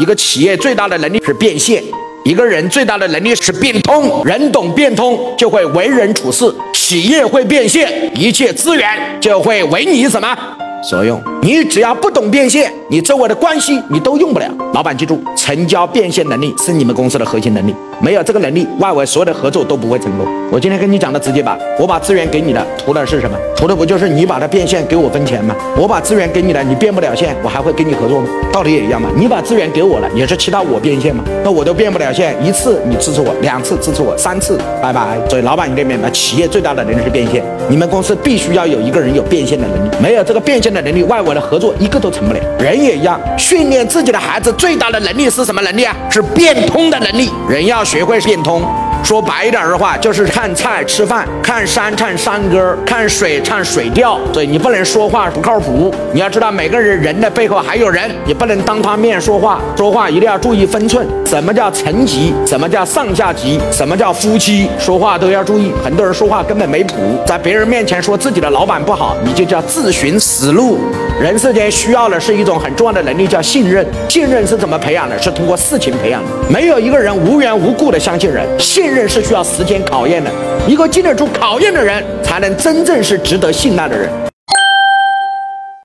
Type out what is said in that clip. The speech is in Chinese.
一个企业最大的能力是变现，一个人最大的能力是变通。人懂变通，就会为人处事；企业会变现，一切资源就会为你什么？所用，你只要不懂变现，你周围的关系你都用不了。老板记住，成交变现能力是你们公司的核心能力，没有这个能力，外围所有的合作都不会成功。我今天跟你讲的直接吧，我把资源给你的，图的是什么？图的不就是你把它变现给我分钱吗？我把资源给你了，你变不了现，我还会跟你合作吗？道理也一样嘛。你把资源给我了，也是期待我变现嘛。那我都变不了现，一次你支持我，两次支持我，三次拜拜。所以老板你得明白，企业最大的能力是变现，你们公司必须要有一个人有变现的能力，没有这个变现。的能力，外围的合作一个都成不了。人也一样，训练自己的孩子最大的能力是什么能力啊？是变通的能力。人要学会变通。说白一点的话，就是看菜吃饭，看山唱山歌，看水唱水调。所以你不能说话不靠谱。你要知道，每个人人的背后还有人，你不能当他面说话。说话一定要注意分寸。什么叫层级？什么叫上下级？什么叫夫妻？说话都要注意。很多人说话根本没谱，在别人面前说自己的老板不好，你就叫自寻死路。人世间需要的是一种很重要的能力，叫信任。信任是怎么培养的？是通过事情培养的。没有一个人无缘无故的相信人。信任是需要时间考验的，一个经得住考验的人，才能真正是值得信赖的人。